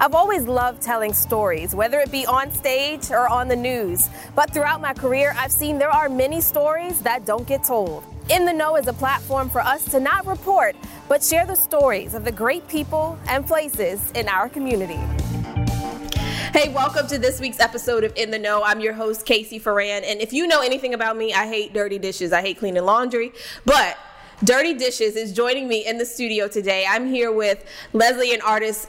I've always loved telling stories, whether it be on stage or on the news. But throughout my career, I've seen there are many stories that don't get told. In the Know is a platform for us to not report, but share the stories of the great people and places in our community. Hey, welcome to this week's episode of In the Know. I'm your host, Casey Ferran. And if you know anything about me, I hate dirty dishes. I hate cleaning laundry. But Dirty Dishes is joining me in the studio today. I'm here with Leslie and artist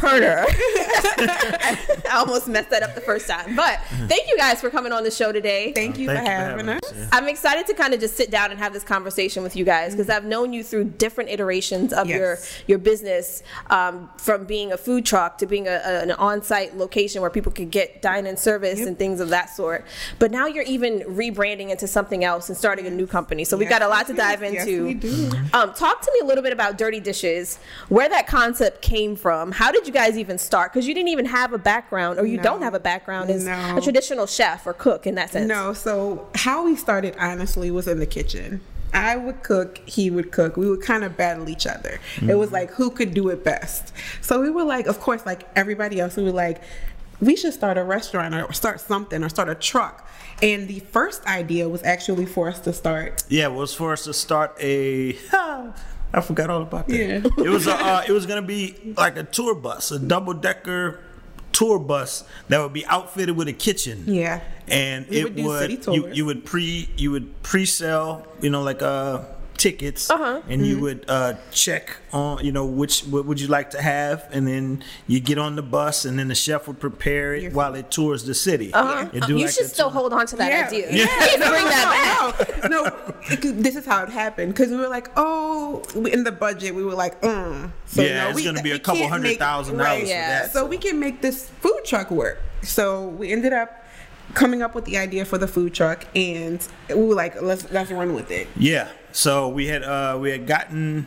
Turner. I almost messed that up the first time. But thank you guys for coming on the show today. Thank you, Thank for, you for having having us. us, yeah. I'm excited to kind of just sit down and have this conversation with you guys because I've known you through different iterations of your Yes. your business, um, from being a food truck to being a, a- an on-site location where people could get dine-in service and things of that sort. But now you're even rebranding into something else and starting a new company. So we've got a lot to dive do. Yes, into. we do. Um, talk to me a little bit about Dirty Dishes, where that concept came from. How did you guys even start? Because you didn't even have a background, or you No. don't have a background as No. a traditional chef or cook in that sense. No, so how we started honestly was in the kitchen. I would cook, he would cook. We would kind of battle each other. It was mm-hmm. like who could do it best. So we were like, of course, like everybody else, we were like, we should start a restaurant or start something or start a truck. And the first idea was actually for us to start. Yeah, it was for us to start a. I forgot all about that. Yeah. It was a, uh, it was gonna be like a tour bus, a double decker tour bus that would be outfitted with a kitchen. Yeah. and We it would do would, city you, you would pre you would pre-sell you know like uh tickets Uh-huh. and Mm-hmm. you would uh check on you know which what would you like to have and then you get on the bus and then the chef would prepare it while it tours the city Uh-huh. It do You like should still tour. hold on to that Yeah. idea. Yeah. You need to bring that back. No, no, it- this is how it happened because we were like, oh, in the budget, we were like, mm. So, Yeah, no, it's we- gonna be a couple can't hundred make- thousand dollars for Yeah. that. So we can make this food truck work. So we ended up coming up with the idea for the food truck, and we were like, let's let's run with it. Yeah. So we had uh we had gotten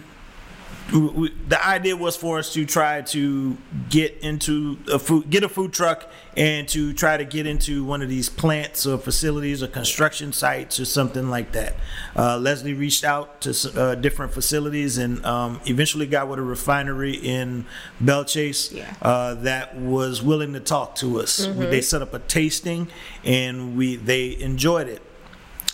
we, the idea was for us to try to get into a food get a food truck and to try to get into one of these plants or facilities or construction sites or something like that. Uh, Leslie reached out to uh, different facilities and um, eventually got with a refinery in Belle Chasse Yeah. uh, that was willing to talk to us. We, they set up a tasting and we they enjoyed it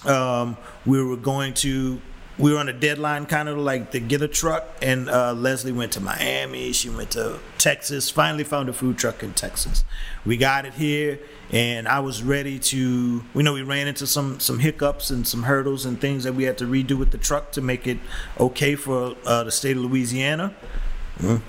um, we were going to we were on a deadline kind of like to get a truck and uh, leslie went to miami she went to texas finally found a food truck in texas we got it here and i was ready to we know we ran into some some hiccups and some hurdles and things that we had to redo with the truck to make it okay for uh, the state of louisiana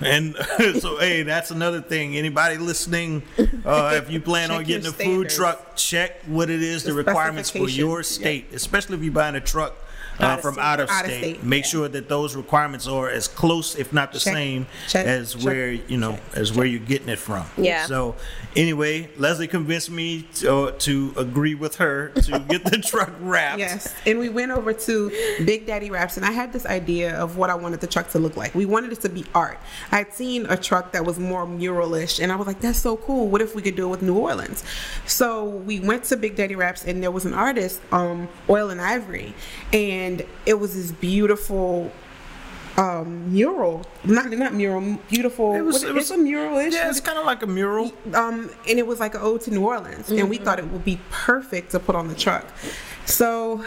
and so, hey, that's another thing. Anybody listening, uh, if you plan on getting a food standards. truck, check what it is, the, The requirements for your state, especially if you're buying a truck uh, Out from state. out of Out of state. state, Make yeah. sure that those requirements are as close, if not the Check- same, check- as check- where you know as where you're getting it from. Yeah. So anyway, Leslie convinced me to, uh, to agree with her to get the truck wrapped. Yes, and we went over to Big Daddy Wraps, and I had this idea of what I wanted the truck to look like. We wanted it to be art. I had seen a truck that was more muralish, and I was like, "That's so cool. What if we could do it with New Orleans?" So we went to Big Daddy Wraps, and there was an artist, um, Oil and Ivory, and it was this beautiful um mural. Not not mural beautiful It was- it was- it's a mural Yeah, it's kind of like a mural. um, and it was like an ode to New Orleans, and we thought it would be perfect to put on the truck. So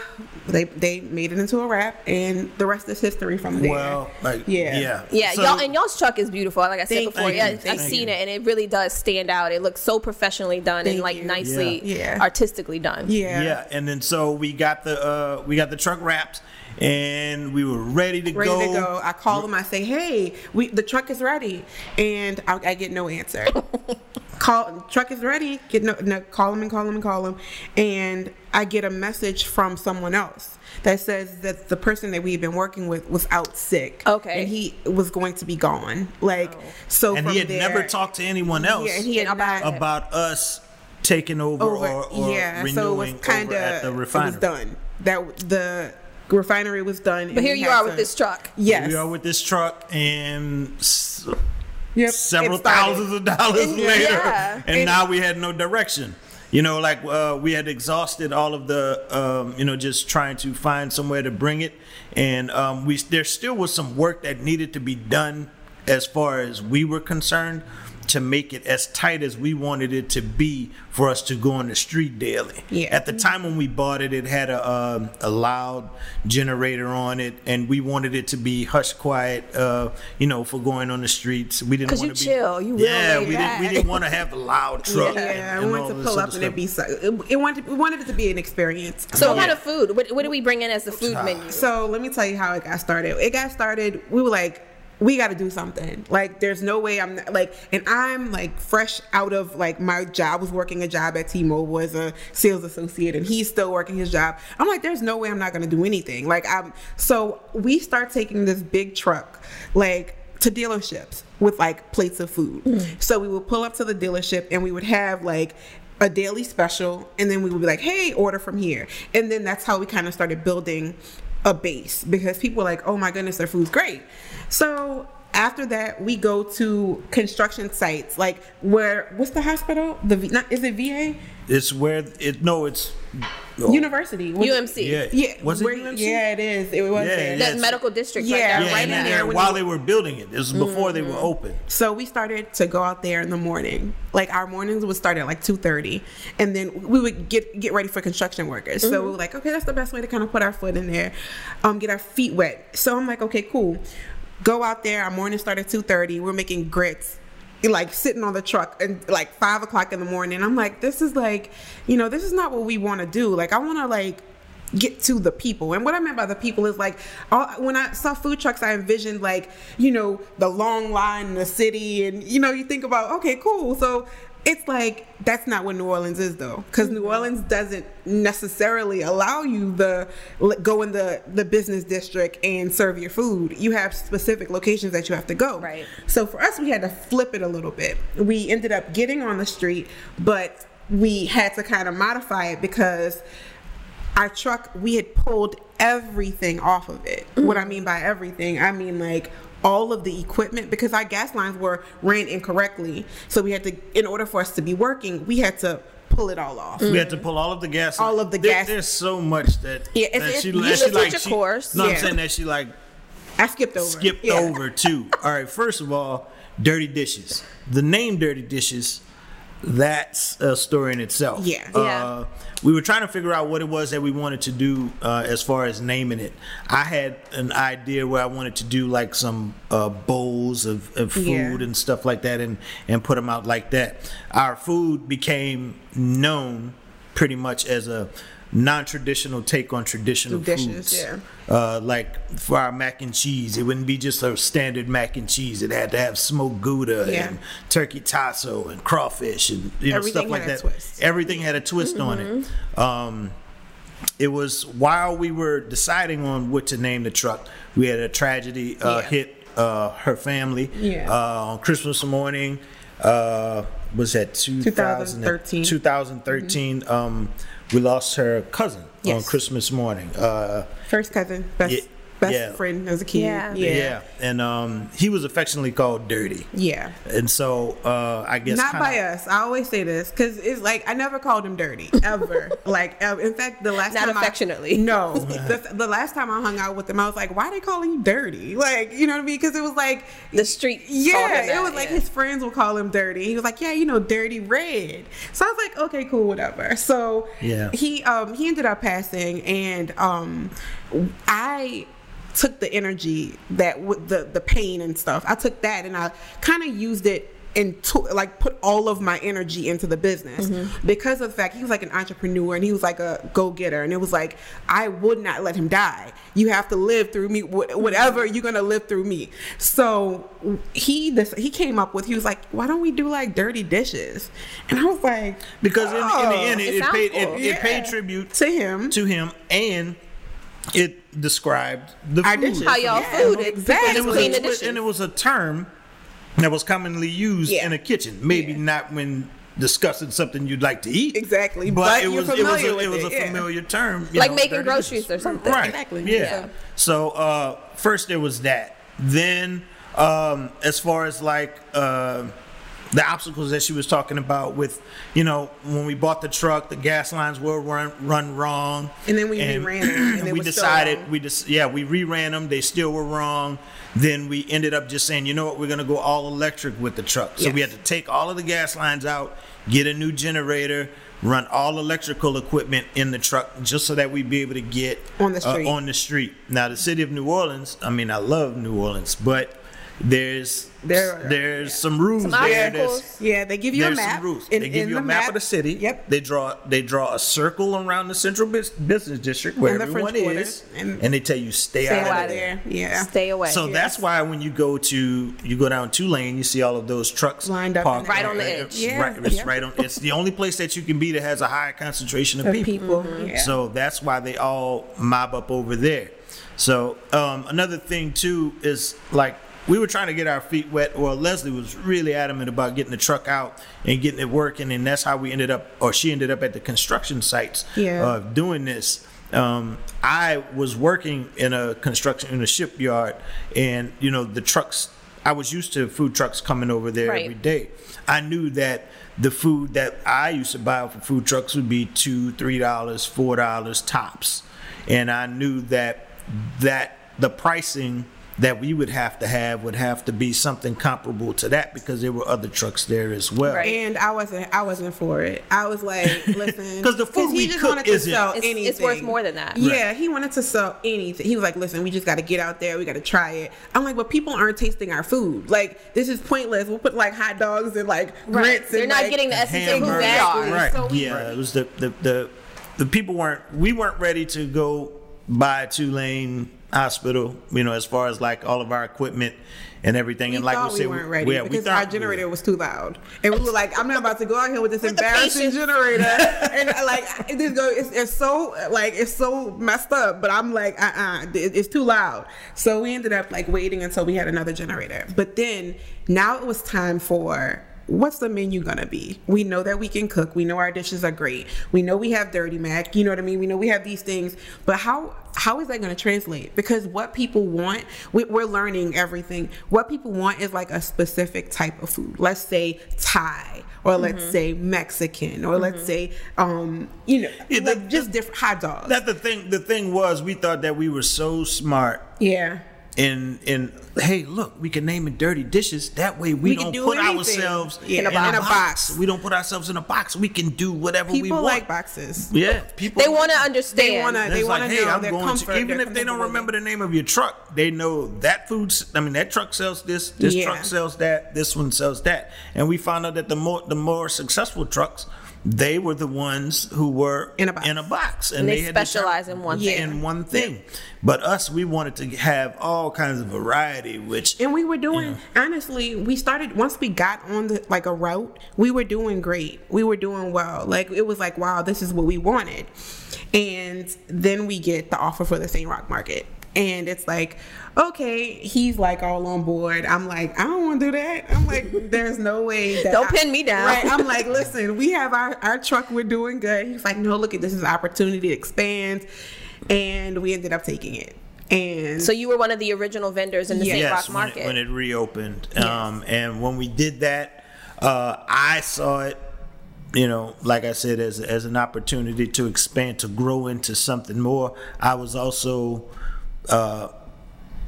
they they made it into a wrap, and the rest is history from there. Well, like Yeah. yeah, Yeah, So- y'all and y'all's truck is beautiful. Like I said Thank before, you. yeah, Thank I've you. seen it and it really does stand out. It looks so professionally done and like you. nicely, Yeah. Yeah. artistically done. yeah, Yeah, and then so we got the uh, we got the truck wrapped, and we were ready to ready go. to go. I call them. I say, "Hey, we the truck is ready," and I, I get no answer. call truck is ready. Get no, no call them and call them and call them, and I get a message from someone else that says that the person that we've been working with was out sick. Okay. and he was going to be gone. Like oh. so, and from he had there, never talked to anyone else Yeah, and he had About- not about us taking over, over. or, or yeah, renewing so it was kind over at of the it was refinery. done. That the refinery was done. But here you are with this truck. Yes. We are with this truck, and Yep. several thousands of dollars And- later, yeah. and, And- now we had no direction. You know, like uh, we had exhausted all of the, um, you know, just trying to find somewhere to bring it, and um, we there still was some work that needed to be done as far as we were concerned to make it as tight as we wanted it to be for us to go on the street daily. Yeah. At the time when we bought it, it had a um a loud generator on it, and we wanted it to be hush quiet. Uh, you know, for going on the streets, we didn't want to chill, be. you real yeah, laid we didn't. We didn't want to have a loud truck. Yeah, and- we and wanted to pull up and it stuff. be. So, it, it wanted. We wanted it to be an experience. So what kind of food? What, what do we bring in as the food menu? So let me tell you how it got started. It got started. We were like, we got to do something. Like, there's no way I'm not, like, and I'm like fresh out of like my job. I was working a job at T-Mobile as a sales associate, and he's still working his job. I'm like, there's no way I'm not gonna do anything. Like, I'm. So we start taking this big truck, like to dealerships with like plates of food. Mm. So we would pull up to the dealership and we would have like a daily special and then we would be like, hey, order from here. And then that's how we kind of started building a base because people were like, oh my goodness, their food's great. So after that, we go to construction sites like where what's the hospital? The not, is it VA? It's where it. No, it's University. Was it- UMC. Yeah. Yeah, Was it where- UMC? Yeah, it is. It was Yeah, there. yeah. That medical district. Yeah, right there, Yeah, right and, in and there. while you- they were building it, this was before they were open. So we started to go out there in the morning. Like our mornings would start at like two thirty, and then we would get get ready for construction workers. So we were like, okay, that's the best way to kind of put our foot in there, um, get our feet wet. So I'm like, okay, cool. Go out there. Our morning started at two thirty. We're making grits. Like sitting on the truck and like five o'clock in the morning. I'm like, this is like, you know, this is not what we want to do. Like, I want to like get to the people. And what I meant by the people is like all, when I saw food trucks, I envisioned like you know the long line in the city, and you know you think about okay, cool. So it's like that's not what New Orleans is though, because New mm-hmm. Orleans doesn't necessarily allow you the go in the the business district and serve your food. You have specific locations that you have to go. Right. So for us, we had to flip it a little bit. We ended up getting on the street, but we had to kind of modify it because our truck we had pulled everything off of it what i mm-hmm. mean by everything i mean like all of the equipment because our gas lines were ran incorrectly so we had to in order for us to be working we had to pull it all off We had to pull all of the gas. All of the There- gas- There's so much that. Yeah, it's- that it's- she, you that she like. she- course. No, Yeah. I'm saying that she like i skipped over skipped Yeah. over too. All right, first of all, dirty dishes. The name dirty dishes. That's a story in itself. Yeah. Yeah. Uh, we were trying to figure out what it was that we wanted to do uh, as far as naming it. I had an idea where I wanted to do like some uh, bowls of, of food Yeah. and stuff like that, and and put them out like that. Our food became known pretty much as a non-traditional take on traditional Dishes, foods. yeah. Uh, like for our mac and cheese, it wouldn't be just a standard mac and cheese. It had to have smoked gouda Yeah. and turkey tasso and crawfish and you know Everything stuff like that. twist. Everything had a twist on it. Um, it was while we were deciding on what to name the truck, we had a tragedy uh, Yeah. hit uh, her family Yeah. uh, on Christmas morning. Uh, was that 2000 2013. 2013. Um, we lost her cousin on Christmas morning. Uh, first cousin best Yeah, best yeah. friend as a kid Yeah. yeah yeah. yeah, and um, he was affectionately called Dirty. Yeah. And so uh, I guess not kinda- by us. I always say this because it's like I never called him dirty ever. like ever. in fact, the last time Not time affectionately. I, no, the, the last time I hung out with him, I was like, why are they calling you dirty? Like you know what I mean? Because it was like The street. called him Yeah, it that, was like yeah. his friends would call him dirty. He was like, yeah, you know, dirty red. So I was like, okay, cool, whatever. So Yeah. he um he ended up passing, and um I took the energy that with the the pain and stuff. I took that and I kind of used it into like put all of my energy into the business mm-hmm. because of the fact he was like an entrepreneur and he was like a go-getter and it was like I would not let him die. You have to live through me mm-hmm. whatever you're going to live through me. So he this he came up with he was like why don't we do like dirty dishes? And I was like because in, in the "Oh." end, it, It it, paid cool. it, it paid tribute to him to him and it described the Our food. dishes. How y'all Yeah, food exactly. and it was Clean a, the dishes. and it was a term that was commonly used Yeah. in a kitchen. Maybe Yeah. not when discussing something you'd like to eat. Exactly, but, but it you're was it was familiar a, it with was it, a yeah. familiar term, you Like know, making groceries dishes. or something. Right. Exactly, Yeah. yeah. So uh, first there was that. Then um, as far as like uh, the obstacles that she was talking about with, you know, when we bought the truck, the gas lines were run, run wrong. And then we reran them, and we decided, we just, yeah, we reran them. They still were wrong. Then we ended up just saying, you know what, we're going to go all electric with the truck. So we had to take all of the gas lines out, get a new generator, run all electrical equipment in the truck just so that we'd be able to get On the uh, street. on the street. Now, the city of New Orleans, I mean, I love New Orleans, but there's There- there's some rules Some there. There's. Yeah, they give you there's a map. some rules. In- they give you a map, of the city. Yep. They draw they draw a circle around the central bus- business district where And the everyone Quarter. is, And- and, they tell you stay, Stay out, out of of there. there. Yeah. Stay away. So that's why when you go to you go down Tulane, you see all of those trucks Lined up parked Right on the edge. Yeah, Right, it's yeah. right on. It's the only place that you can be that has a high concentration of, Of people. people. Mm-hmm. Yeah. So that's why they all mob up over there. So um, another thing too is like we were trying to get our feet wet. Well, Leslie was really adamant about getting the truck out and getting it working, and that's how we ended up, or she ended up at the construction sites Yeah. uh, doing this. Um, I was working in a construction in a shipyard, and you know the trucks. I was used to food trucks coming over there Right. every day. I knew that the food that I used to buy for food trucks would be two, three dollars, four dollars tops, and I knew that that the pricing that we would have to have would have to be something comparable to that because there were other trucks there as well. Right. And I wasn't. I wasn't for it. I was like, listen, because the food he we just cook wanted to isn't- sell It's- anything. it's worth more than that. Yeah, he wanted to sell anything. He was like, listen, we just got to get out there. We got to try it. I'm like, but people aren't tasting our food. Like, this is pointless. We'll put like hot dogs and like grits. And everything. They're and, not like, getting the essence of who Hamburger. they are. Right. So we- yeah, it was the, the the the people weren't we weren't ready to go buy Tulane Hospital, you know, as far as like all of our equipment and everything. We and like we we, said, weren't ready yeah, because our generator were. was too loud, and we were like, "I'm not about to go out here with this the embarrassing generator." and like, it just go, it's, it's so like it's so messed up. But I'm like, uh, uh it, it's too loud. So we ended up like waiting until we had another generator. But then now it was time for. What's the menu gonna be? We know that we can cook. We know our dishes are great. We know we have Dirty Mac. You know what I mean? We know we have these things. But how how is that going to translate? Because what people want, we, we're learning everything. What people want is like a specific type of food. Let's say Thai, or let's say Mexican, or let's say, um, you know, Yeah, the- like just different hot dogs. That the thing. The thing was, we thought that we were so smart yeah. In in hey, look, we can name it dirty dishes. That way, we, We can don't do put anything. ourselves Yeah, in, in a a, box. box. We don't put ourselves in a box. We can do whatever we People want. like boxes. Yeah, people. They want to understand. They wanna- they wanna hey, know I'm their going comfort, to, even their if they don't remember the name of your truck, they know that food's. I mean, that truck sells this. This Yeah. truck sells that. This one sells that. And we found out that the more the more successful trucks, they were the ones who were In a box. in a box, And they had specialize in one thing. In one thing. But us, we wanted to have all kinds of variety, which And we were doing honestly, we started once we got on the like a route, we were doing great. We were doing well. Like it was like, wow, this is what we wanted. And then we get the offer for the St. Roch market. And it's like, okay, he's like all on board. I'm like, I don't want to do that. I'm like, there's no way that Don't I- pin me down. Right. I'm like, listen, we have our, our truck, we're doing good. He's like, no, look at this is an opportunity to expand. And we ended up taking it. And So you were one of the original vendors in the Yes. St. yes, Roch when Market. it, when it reopened. Um, and when we did that, uh, I saw it, you know, like I said, as as an opportunity to expand, to grow into something more. I was also uh,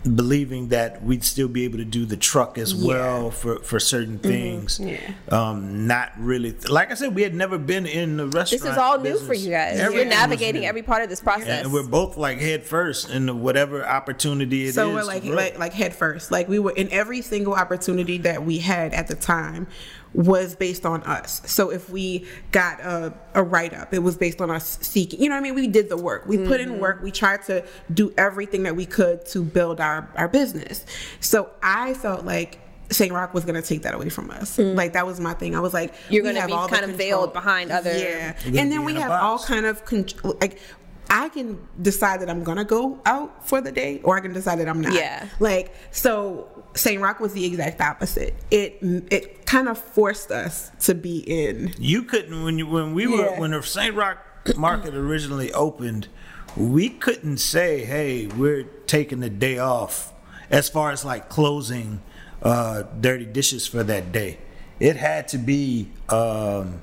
believing that we'd still be able to do the truck as well for for certain things. Yeah. Um, not really, like I said, we had never been in the restaurant. this is all new for you guys. Everything You're navigating every part of this process. And we're both like head first in whatever opportunity it is. so we're like, like like head first like we were in every single opportunity that we had at the time was based on us so if we got a, a write-up it was based on us seeking you know what i mean we did the work we put in work we tried to do everything that we could to build our our business so i felt like St. Roch was gonna take that away from us. Mm. Like that was my thing. I was like, You're gonna have be all kind of veiled behind other- Yeah, and then we have all kind of con- like. I can decide that I'm gonna go out for the day, or I can decide that I'm not. Yeah. Like so, St. Roch was the exact opposite. It it kind of forced us to be in. You couldn't when you when we were Yeah. when the St. Roch market originally opened, we couldn't say, "Hey, we're taking the day off." As far as like closing uh, dirty dishes for that day, it had to be um,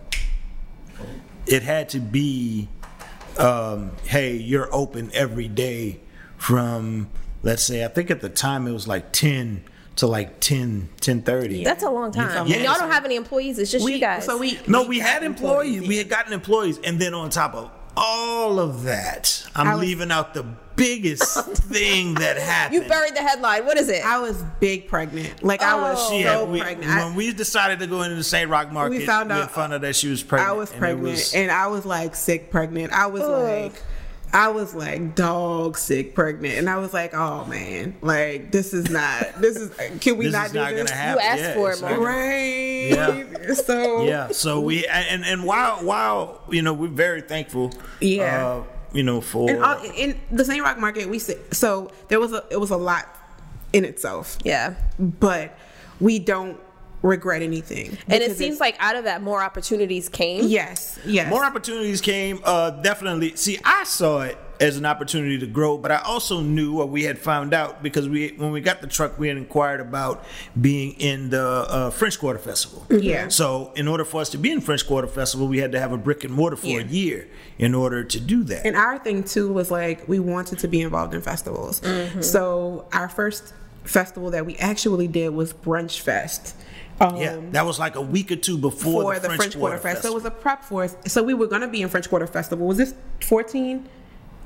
it had to be um, hey you're open every day from let's say i think at the time it was like 10 to like 10 10 That's a long time. Yeah. And y'all don't have any employees. It's just We, you guys. So we no we got had employees we had gotten employees and then on top of all of that i'm I was- leaving out the biggest thing that happened you buried the headline. What is it? I was big pregnant. Like I was Oh. so Yeah, we, pregnant. When we decided to go into the St. Roch market, we found had out found out that she was pregnant. I was and pregnant, was- and I was like sick pregnant. I was like, I was like dog sick pregnant, and I was like, oh man, like this is not. This is. Can we this not is do not this? gonna asked Yeah, for it, not Mom. gonna- So Yeah, so we and and while while you know we're very thankful. Yeah. Uh, you know for And all, in the St. Roch Market, we said so there was a it was a lot in itself, yeah. but we don't regret anything. And it seems like out of that, more opportunities came. yes, yes, more opportunities came. Uh, definitely. See, I saw it as an opportunity to grow, but I also knew what we had found out because we when we got the truck, we had inquired about being in the uh, French Quarter Festival. Yeah. So in order for us to be in French Quarter Festival, we had to have a brick and mortar for Yeah. a year in order to do that. And our thing too was like we wanted to be involved in festivals. Mm-hmm. So our first festival that we actually did was Brunch Fest. Um, yeah, that was like a week or two before for the, French, Quarter, Fest. So Festival. it was a prep for us. So we were going to be in French Quarter Festival. Was this 14?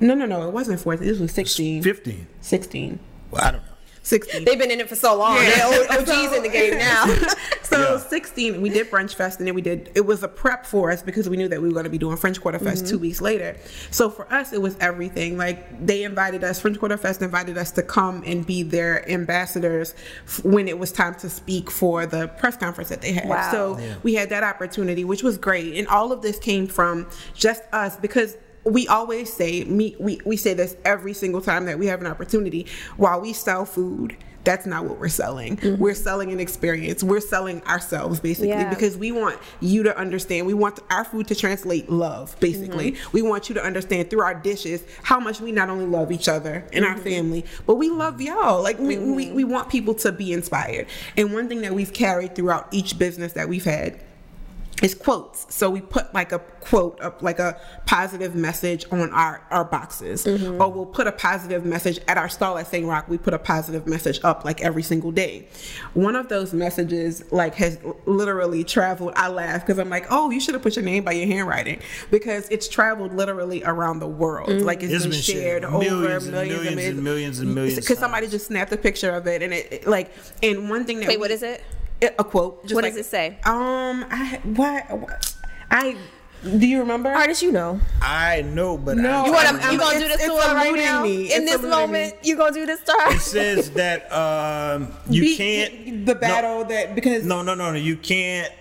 No, no, no. It wasn't 14. This was 16. 15. 16. Well, I don't know. 16. They've been in it for so long. Yeah. They're O- OGs in the game now. so Yeah. 16 we did brunch fest and then we did it was a prep for us because we knew that we were going to be doing french quarter fest mm-hmm. two weeks later so for us it was everything like they invited us french quarter fest invited us to come and be their ambassadors f- when it was time to speak for the press conference that they had Wow. so Yeah. we had that opportunity which was great and all of this came from just us because we always say me we, we say this every single time that we have an opportunity while we sell food that's not what we're selling. Mm-hmm. We're selling an experience. We're selling ourselves basically Yeah. because we want you to understand we want our food to translate love basically. Mm-hmm. We want you to understand through our dishes how much we not only love each other and our mm-hmm. family but we love y'all. Like we, we, we want people to be inspired. And one thing that we've carried throughout each business that we've had is quotes. So we put like a quote up, like a positive message on our our boxes, mm-hmm. or we'll put a positive message at our stall at St. Roch. We put a positive message up like every single day. One of those messages like has literally traveled. I laugh because I'm like, oh, you should have put your name by your handwriting because it's traveled literally around the world. Mm. Like it's It's been, been shared, shared over millions millions and millions and millions and millions Because somebody just snapped a picture of it, and it, it- like and one thing that Wait, we- what is it? A quote. Just What like- does it say? Um, I what, what I do you remember? Artist, you know. I know, but No. I, You want I'm- to? You gonna do this to it's her right now? me. In It's this eluding moment, you gonna do this to her? it says that um, you Be- can't the battle that because No, no, no, no. You can't.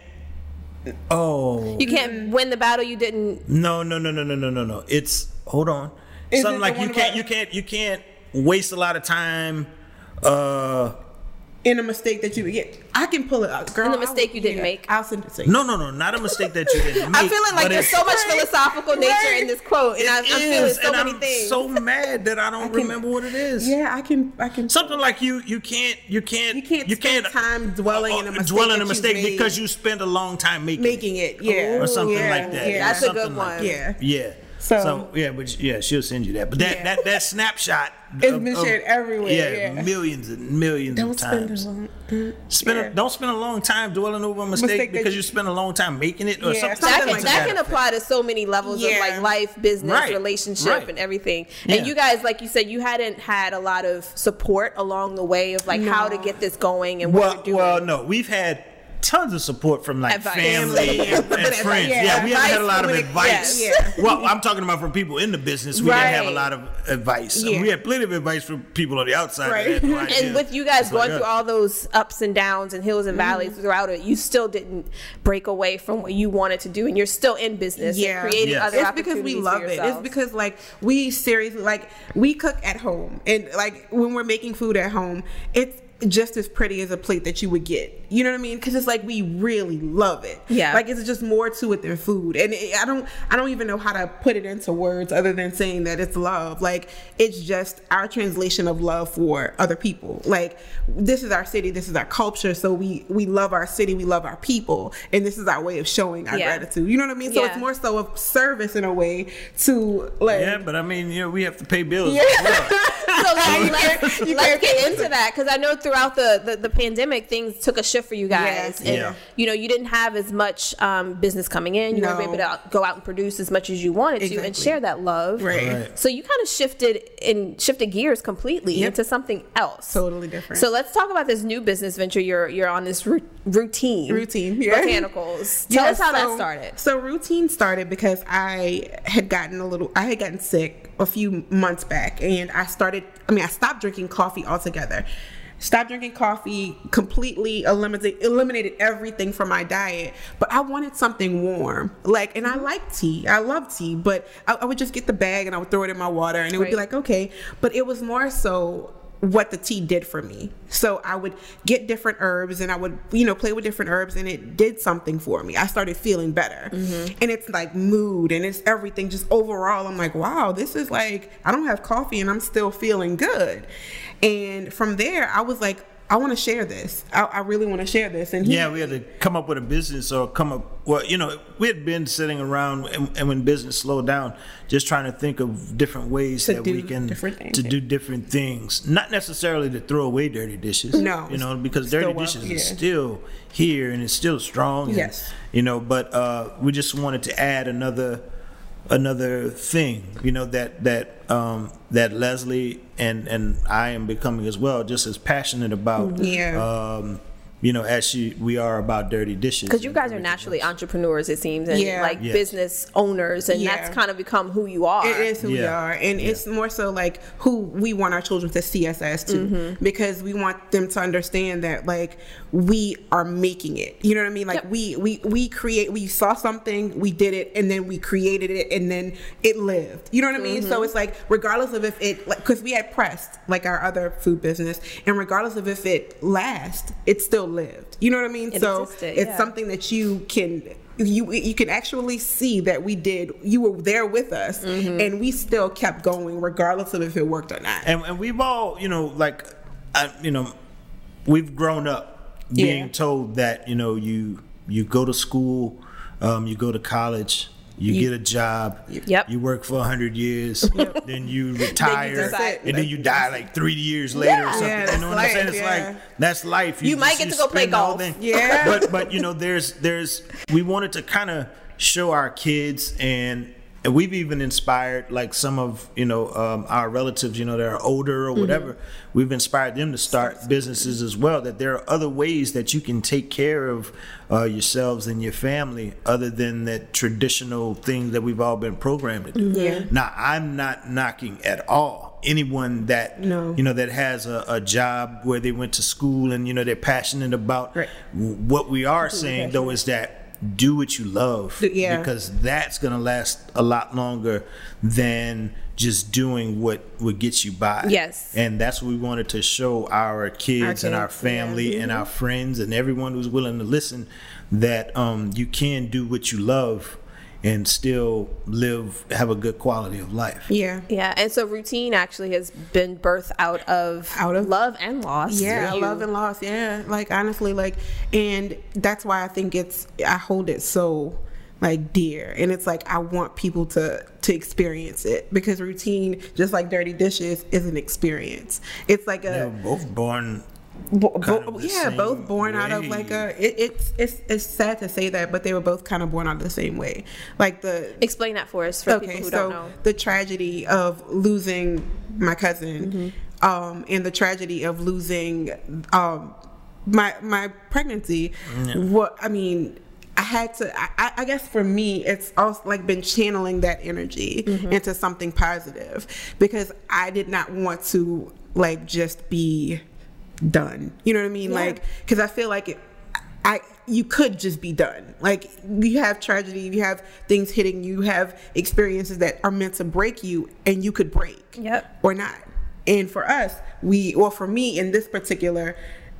Oh You can't win the battle you didn't. no, no, no, no, no, no, no, no. It's hold on. Is Something like you can't, about- you can't, you can't waste a lot of time. Uh, in a mistake that you yeah, I can pull it out, girl. In the mistake will- you didn't yeah, make. I'll send it to you. no, no, no, not a mistake that you didn't make. I'm feeling like there's so much philosophical nature Right. in this quote, and I, I'm It feeling is, so and many I'm things. so mad that I don't can- remember what it is. Yeah, I can. I can. Something like you, you can't, you can't, You can't you can't time dwelling in a uh, mistake dwell in a mistake because you spend a long time making making it. Yeah, or something yeah, like that. Yeah. That's a Something good like one. Yeah. Yeah. So- So, yeah, but yeah, she'll send you that. But that Yeah. that that snapshot It's been shared everywhere, Yeah, yeah. millions and millions Don't of spend times. a long. mm, Spend yeah. a, don't spend a long time dwelling over a mistake, Mistake because you- you spend a long time making it or Yeah, something. that something can, like that that. can apply to so many levels of like life, business, Right, relationship, right. and everything. Yeah. And you guys, like you said, you hadn't had a lot of support along the way of like how to get this going and what Well, you're doing. well, no, we've had tons of support from like Advice. family Family. and, and friends. yeah, Yeah, we haven't had a lot of advice. yes, yeah. Well, I'm talking about from people in the business. We didn't have a lot of advice. Yeah. We had plenty of advice from people on the outside. Right. no and with you guys It's going uh, through all those ups and downs and hills and valleys Mm-hmm. throughout it, you still didn't break away from what you wanted to do, and you're still in business Yeah. and creating Yes. other it's because we love it. It's because like we seriously like we cook at home and like when we're making food at home, it's just as pretty as a plate that you would get. You know what I mean? Because it's like we really love it. Yeah. Like it's just more to it than food, and it, I don't I don't even know how to put it into words other than saying that it's love. Like it's just our translation of love for other people. Like this is our city, this is our culture, so we we love our city, we love our people, and this is our way of showing our Yeah. gratitude. You know what I mean? So Yeah. it's more so of service in a way to like. Yeah, but I mean, you know, we have to pay bills. Yeah. as well. So let's, let's, you let's get into that because I know throughout the, the, the pandemic things took a shift for you guys. Yes. And, Yeah. you know, you didn't have as much um, business coming in. You No. weren't able to go out and produce as much as you wanted to and share that love. Right. Right. So you kind of shifted and shifted gears completely Yep. into something else. Totally different. So let's talk about this new business venture. You're you're on this ru- routine. Routine, yeah. Botanicals. Tell Yeah, us how that started. So routine started because I had gotten a little I had gotten sick a few months back and I started I mean I stopped drinking coffee altogether. Stopped drinking coffee, completely eliminated eliminated everything from my diet. But I wanted something warm. Like and I mm-hmm. like tea. I love tea, but I, I would just get the bag and I would throw it in my water and it would be like, okay. But it was more so what the tea did for me. So I would get different herbs and I would, you know, play with different herbs and it did something for me. I started feeling better. Mm-hmm. And it's like mood and it's everything just overall. I'm like, wow, this is like, I don't have coffee and I'm still feeling good. And from there, I was like, I want to share this. I, I really want to share this. And he- Yeah, we had to come up with a business or come up. Well, you know, we had been sitting around, and, and when business slowed down, just trying to think of different ways that we can to do different things. Not necessarily to throw away dirty dishes. No, you know, because dirty dishes is still here and it's still strong. and, Yes. you know, but uh, we just wanted to add another another thing you know that that um that leslie and and i am becoming as well just as passionate about Yeah. um you know as she we are about dirty dishes Because you guys are naturally else. entrepreneurs, it seems, and Yeah. like Yes. business owners, and Yeah. that's kind of become who you are. It is who we are, and it's more so like who we want our children to see us as too, Mm-hmm. because we want them to understand that like we are making it. You know what I mean? Like Yep. we we we create. We saw something, we did it, and then we created it, and then it lived. You know what I mean? Mm-hmm. So it's like regardless of if it like because we had pressed like our other food business, and regardless of if it lasts, it still lived. You know what I mean? It so existed, it's yeah. something that you can you you can actually see that we did you were there with us Mm-hmm. and we still kept going regardless of if it worked or not and, and we've all you know like I, you know we've grown up being Yeah. told that you know you you go to school um, you go to college you, get a job Yep. you work for 100 years Yep. then you retire decide- and then you die like three years later or Yeah. something Yeah, you know what i'm saying it's yeah. like that's life You might just- get to go play spend the whole golf. Yeah. but but you know there's there's we wanted to kind of show our kids and and we've even inspired like some of you know um, our relatives you know that are older or whatever we've inspired them to start businesses as well that there are other ways that you can take care of uh, yourselves and your family other than that traditional thing that we've all been programmed to do Yeah. now i'm not knocking at all anyone that No. you know that has a, a job where they went to school and you know they're passionate about Right. what we are saying though is that do what you love yeah. because that's gonna last a lot longer than just doing what what gets you by Yes. and that's what we wanted to show our kids, and our kids, yeah. family and our friends and everyone who's willing to listen that um, you can do what you love and still live have a good quality of life yeah Yeah, and so routine actually has been birthed out of Out of- love and loss. yeah for you. love and loss yeah like honestly like and that's why i think it's i hold it so like dear and it's like i want people to to experience it because routine just like dirty dishes is an experience it's like they were a both born Bo- kind bo- of the yeah, same both born out of like a. It, it's it's it's sad to say that, but they were both kind of born out of the same way. Like the Explain that for us for okay, people who so don't know. the tragedy of losing my cousin, Mm-hmm. um, and the tragedy of losing um my my pregnancy. What I mean. I had to. I, I- I guess for me, it's also like been channeling that energy Mm-hmm. into something positive because I did not want to like just be done. You know what I mean? Yeah. Like, because I feel like it, I you could just be done. Like you have tragedy, you have things hitting you, you have experiences that are meant to break you, and you could break. Yep. Or not. And for us, we, well, for me in this particular,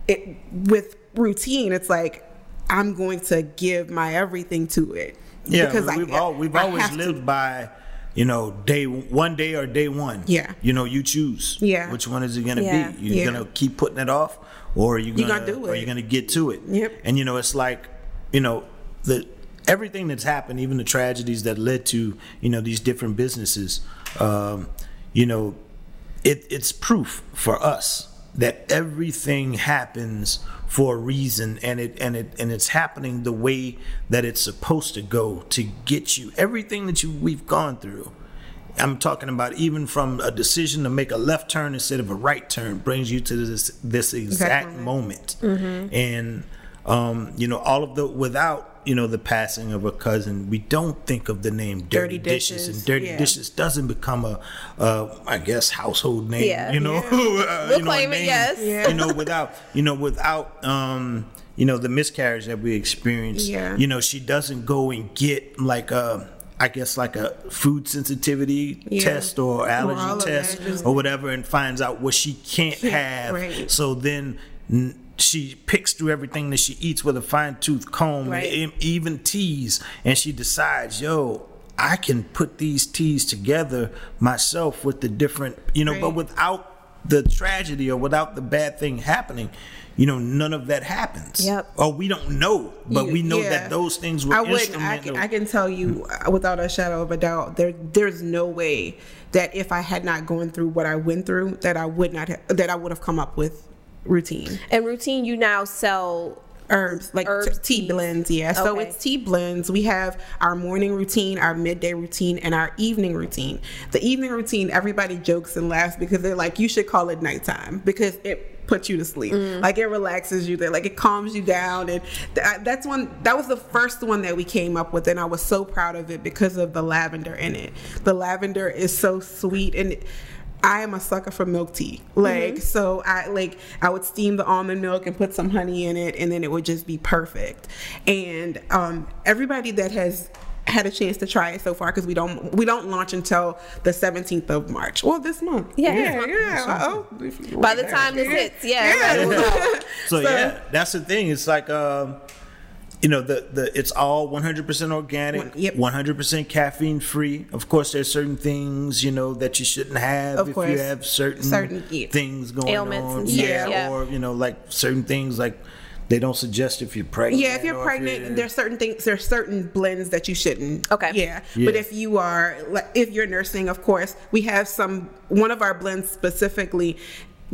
it with routine, it's like I'm going to give my everything to it. Yeah, because we've all, we've I always have to. lived by, you know, day one day or day one. Yeah. You know, you choose. Yeah. Which one is it going to Yeah. be? You're Yeah. going to keep putting it off, or are you going gonna to do Or it. you going to get to it? Yep. And you know, it's like, you know, the everything that's happened, even the tragedies that led to, you know, these different businesses. Um, you know, it, it's proof for us that everything happens for a reason and it and it and it's happening the way that it's supposed to go to get you. Everything that you we've gone through I'm talking about even from a decision to make a left turn instead of a right turn brings you to this this exact Exact moment. Mm-hmm. And um, you know, all of the without you know the passing of a cousin, we don't think of the name Dirty, Dirty Dishes, Dishes, and Dirty yeah. Dishes doesn't become a, uh, I guess, household name. Yeah. You know, uh, We'll you know, a claim it, yes. Yeah. You know, without you know without um, you know the miscarriage that we experienced. Yeah. You know, she doesn't go and get like a. I guess like a food sensitivity Yeah. test or allergy all that, test just- or whatever and finds out what she can't Can't, have. right. So then n- she picks through everything that she eats with a fine tooth comb, Right. and even teas, and she decides, yo. I can put these teas together myself with the different, you know, but without the tragedy or without the bad thing happening, you know, none of that happens. Yep. Or we don't know, but You- we know yeah. that those things were I. I instrumental. can, I can tell you uh, without a shadow of a doubt, there there's no way that if I had not gone through what I went through, that I would not ha- that I would have come up with routine And routine, you now sell. herbs like Herbs, tea teas. blends. Yeah, so it's tea blends. We have our morning routine, our midday routine, and our evening routine. The evening routine, everybody jokes and laughs because they're like, you should call it nighttime because it puts you to sleep. Mm. Like it relaxes you. There, like it calms you down, and th- that's one. That was the first one that we came up with, and I was so proud of it because of the lavender in it. The lavender is so sweet and. I am a sucker for milk tea. Like so I like I would steam the almond milk and put some honey in it and then it would just be perfect. And um everybody that has had a chance to try it so far because we don't we don't launch until the 17th of March. Well, this month. Yeah. yeah. yeah. Oh, By the time this hits, yeah, everybody will know. So, yeah, that's the thing. It's like um, you know, the the it's all 100% organic, yep. 100% caffeine free. Of course, there's certain things you know that you shouldn't have Of if course. you have certain, Certain, yeah. things going Ailments on. and yeah, yeah. or you know, like certain things like they don't suggest if you're pregnant. Yeah, if you're or pregnant, you're- there's certain things. There's certain blends that you shouldn't. Okay. Yeah. Yeah. but if you are, like, if you're nursing, of course, we have some. One of our blends specifically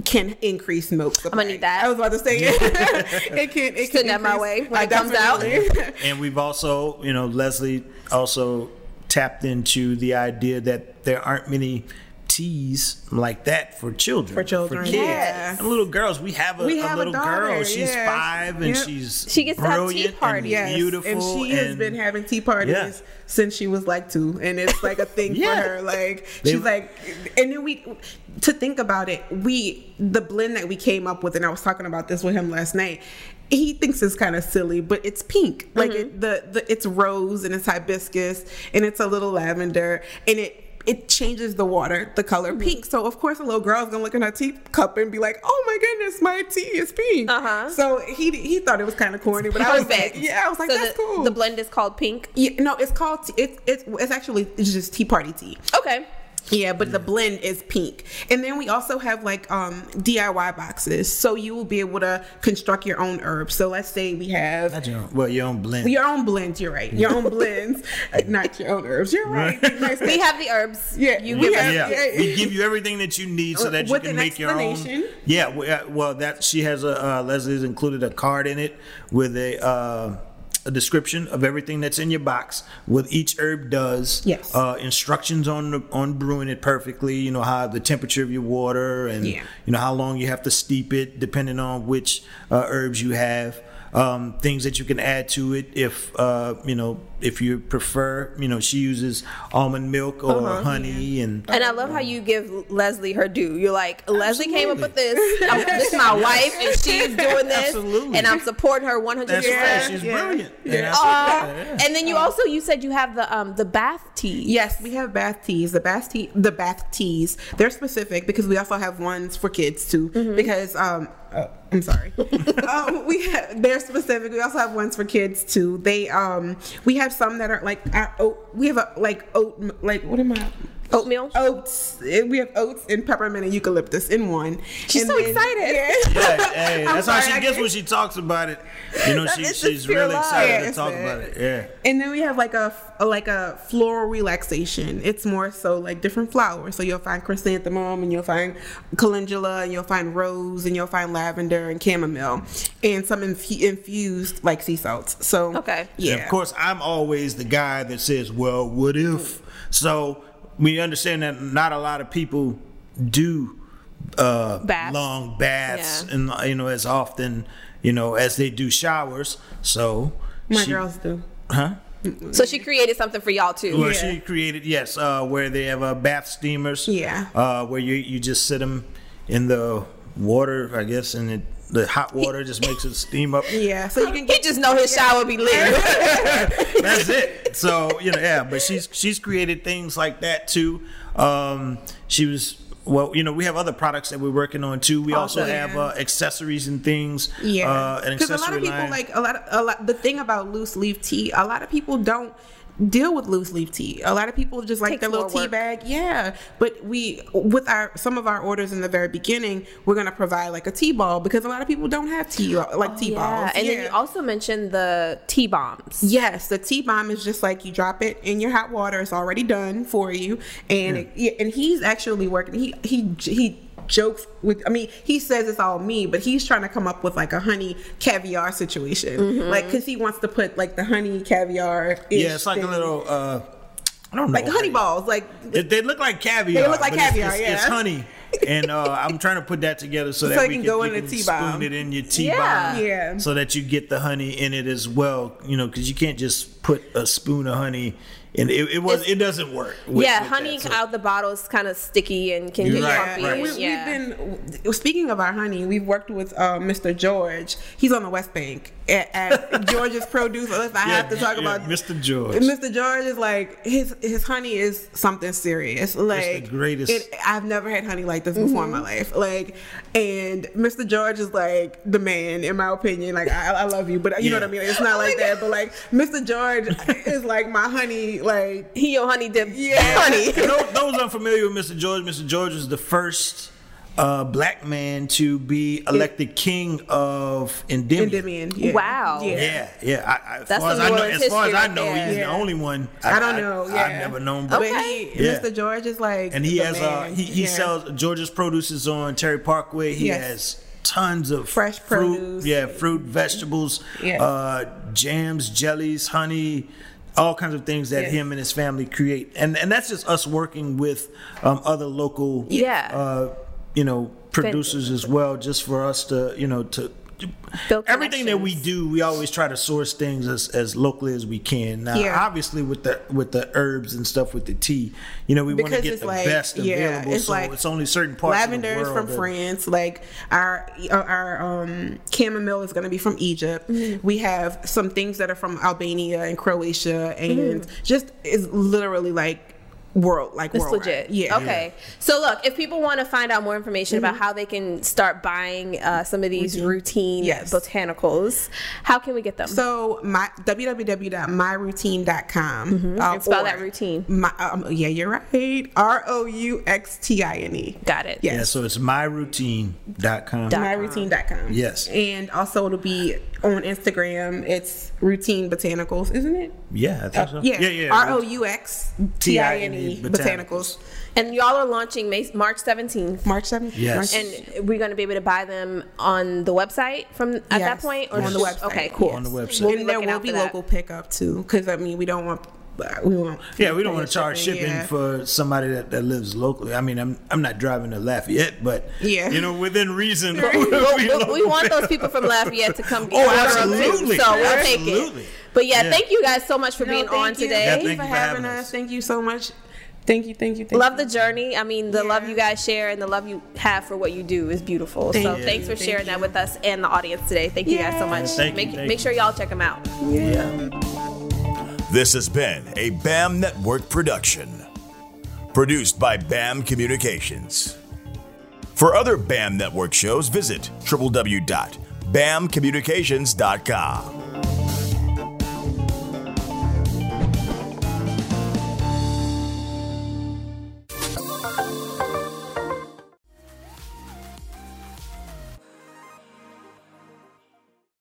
can increase milk supply. gonna need that. I was about to say it. it can. It Send can that my increase- way when I it comes out. and we've also, you know, Leslie also tapped into the idea that there aren't many teas like that for children. For children, kids. yes. And little girls. We have a, We have a little girl. daughter, She's yes. five and Yep. she's She gets to have tea parties. and Yes, beautiful. and she has been having tea parties Yeah. since she was like two, and it's like a thing Yeah. for her. Like They- she's like, and then we to think about it, we the blend that we came up with, and I was talking about this with him last night. He thinks it's kind of silly, but it's pink. Like mm-hmm. it, the the it's rose and it's hibiscus and it's a little lavender and it. It changes the water, the color pink. So of course, a little girl's gonna look in her teacup and be like, "Oh my goodness, my tea is pink." Uh-huh. So he he thought it was kind of corny, but I was like, "Yeah, I was like, so that's the, cool." The blend is called pink. Yeah, no, it's called. Tea, it's it's it's actually it's just tea party tea. Okay. Yeah, but the blend is pink. And then we also have like um DIY boxes, so you will be able to construct your own herbs. So let's say we have Not your own- well, your own blend. your own blends. You're right. Your own blends, uh, not your own herbs. You're right. Nice We have the herbs. Yeah, You we give have- yeah, yeah. we give you everything that you need so that you With can make your own. Yeah, well, uh, well, that she has a uh, Leslie's included a card in it with a. Uh, a description of everything that's in your box, what each herb does. Yes. Uh, instructions on the, on brewing it perfectly. You know how the temperature of your water, and Yeah. you know how long you have to steep it, depending on which uh, herbs you have. Um, things that you can add to it if uh, you know if you prefer, you know, she uses almond milk or Uh-huh. honey, and And I love how you give Leslie her due. You're like, Leslie came up with this. I'm, this is my wife, and she's doing this, Absolutely. and I'm supporting her 100. that's right. percent She's yeah. brilliant. Yeah. And that's- Aw. yeah. And then you also you said you have the um the bath tea. Yes, we have bath teas. The bath tea, the bath teas, they're specific because we also have ones for kids too. Mm-hmm. Because um, uh, I'm sorry, um, we have, they're specific. We also have ones for kids too. They um, we have some that are like uh, oat. We have a like oat like what am I? Oatmeal. Oats. We have oats and peppermint and eucalyptus in one. She's And so excited. Yeah. Yeah, hey, I'm that's how she I gets can't- when she talks about it. You know, she, she's really love. excited Yeah, to talk it. about it. Yeah. And then we have like a, a like a floral relaxation. It's more so like different flowers. So you'll find chrysanthemum and you'll find calendula and you'll find rose and you'll find lavender and chamomile and some infu- infused like sea salts. So Okay. yeah. And of course, I'm always the guy that says, "Well, what if?" So we understand that not a lot of people do uh, Baths. long baths, Yeah. and you know as often you know as they do showers. So My she- girls do. huh? So she created something for y'all too. Well, Yeah. she created yes, uh, where they have uh, bath steamers. Yeah. uh, where you you just sit them in the water, I guess, and it, the hot water just makes it steam up. Yeah. So you can get just know his shower be lit. That's it. So you know, yeah. But she's she's created things like that too. Um, she was well, you know, we have other products that we're working on too. We also Also, have yeah. uh, accessories and things. Yeah, uh, because accessory a lot of people line. like a lot of a lot. The thing about loose leaf tea, a lot of people don't deal with loose leaf tea. A lot of people just like Takes their little tea work. bag. Yeah, but we with our some of our orders in the very beginning, we're gonna provide like a tea ball because a lot of people don't have tea uh, like oh, tea Oh, yeah. balls. And then you also mentioned the tea bombs. Yes, the tea bomb is just like you drop it in your hot water. It's already done for you, and it, and he's actually working. He he he jokes with. I mean, he says it's all me, but he's trying to come up with like a honey caviar situation, Mm-hmm. like because he wants to put like the honey caviar. yeah, it's like a little. Uh, I don't know. like honey balls, like They, they look like caviar. They look like caviar, It's, it's, yeah. honey, and uh, I'm trying to put that together so, So that we can go in can tea spoon bomb. it in your tea Yeah. bomb, Yeah. so that you get the honey in it as well. You know, because you can't just put a spoon of honey, and it, it was It's- it doesn't work. with- yeah, with honey that, so- out the bottle is kind of sticky and can You're get right, puffy. right. We, Yeah. We've been speaking of our honey. We've worked with uh, Mr. George. He's on the West Bank at, at George's Produce. If I Yeah, have to talk yeah, about Mr. George. Mr. George is like his his honey is something serious. Like the greatest. It, I've never had honey like this before in my life. Like, and Mr. George is like the man in my opinion. Like I, I love you, but you know what I mean. It's not like that. But like Mr. George is like my honey. Like he your honey dip Yeah. honey. For those, those unfamiliar with Mr. George, Mr. George was the first uh, black man to be elected king of Endymion. Endymion. Yeah. Wow. Yeah. Yeah, yeah. I, I, as That's far as I know, New as far as I know, right he's Yeah. the only one. I don't know, I've never known, But but Okay. he, Yeah. Mr. George is like, and he the has uh he, he Yeah. sells George's produces on Terry Parkway. He Yes. has tons of Fresh fruit, produce. yeah, fruit, vegetables, Yes. uh, jams, jellies, honey. All kinds of things that Yes. him and his family create, and and that's just us working with um, other local, Yeah. uh, you know, producers as well, just for us to, you know, to everything that we do, we always try to source things as, as locally as we can. Now, Yeah. obviously, with the with the herbs and stuff with the tea, you know, we want to Because get the like- best yeah, available. it's so like it's only certain parts Lavender of the is from that- France. Like our our um, chamomile is going to be from Egypt. Mm-hmm. We have some things that are from Albania and Croatia, and Mm-hmm. just is literally like world like It's worldwide. legit. Yeah. Okay. So look, if people want to find out more information about how they can start buying uh, some of these Rouxtine Yes. botanicals, how can we get them? So my www.myrouxtine.com. Mm-hmm. uh, And spell that Rouxtine. My, um, yeah, you're right. R O U X T I N E. Got it. Yes. Yeah, so it's myrouxtine.com. Dot com. myrouxtine.com. Yes. And also it'll be on Instagram. It's Rouxtine botanicals, isn't it? Yeah, I think so. Uh, Yeah. yeah, yeah. R O U X T I N E Botanicals. botanicals. And y'all are launching May- March 17th. March 17th. Yes. And we're going to be able to buy them on the website from at that Yes, point, on the website. Okay, cool. On the website. We'll and there will be local pickup too, because I mean we don't want we won't. Yeah, we don't want to charge shipping yeah. for somebody that, that lives locally. I mean, I'm I'm not driving to Lafayette, but Yeah. you know, within reason. We, we- we want those people from Lafayette to come get Oh, our order too, absolutely. so we'll take it. But yeah, Yeah. thank you guys so much for No, being thank on you. today. Yeah, Thank you for you for having having us. us. Thank you so much. Thank you, thank you, thank love you. the journey. I mean, the love you guys share and the love you have for what you do is beautiful. Thank so you. thanks for Thank sharing that with us and the audience today. Thank you guys so much. Thank you, make thank make you. sure y'all check them out. This has been a BAM Network production. Produced by BAM Communications. For other BAM Network shows, visit www.bamcommunications.com.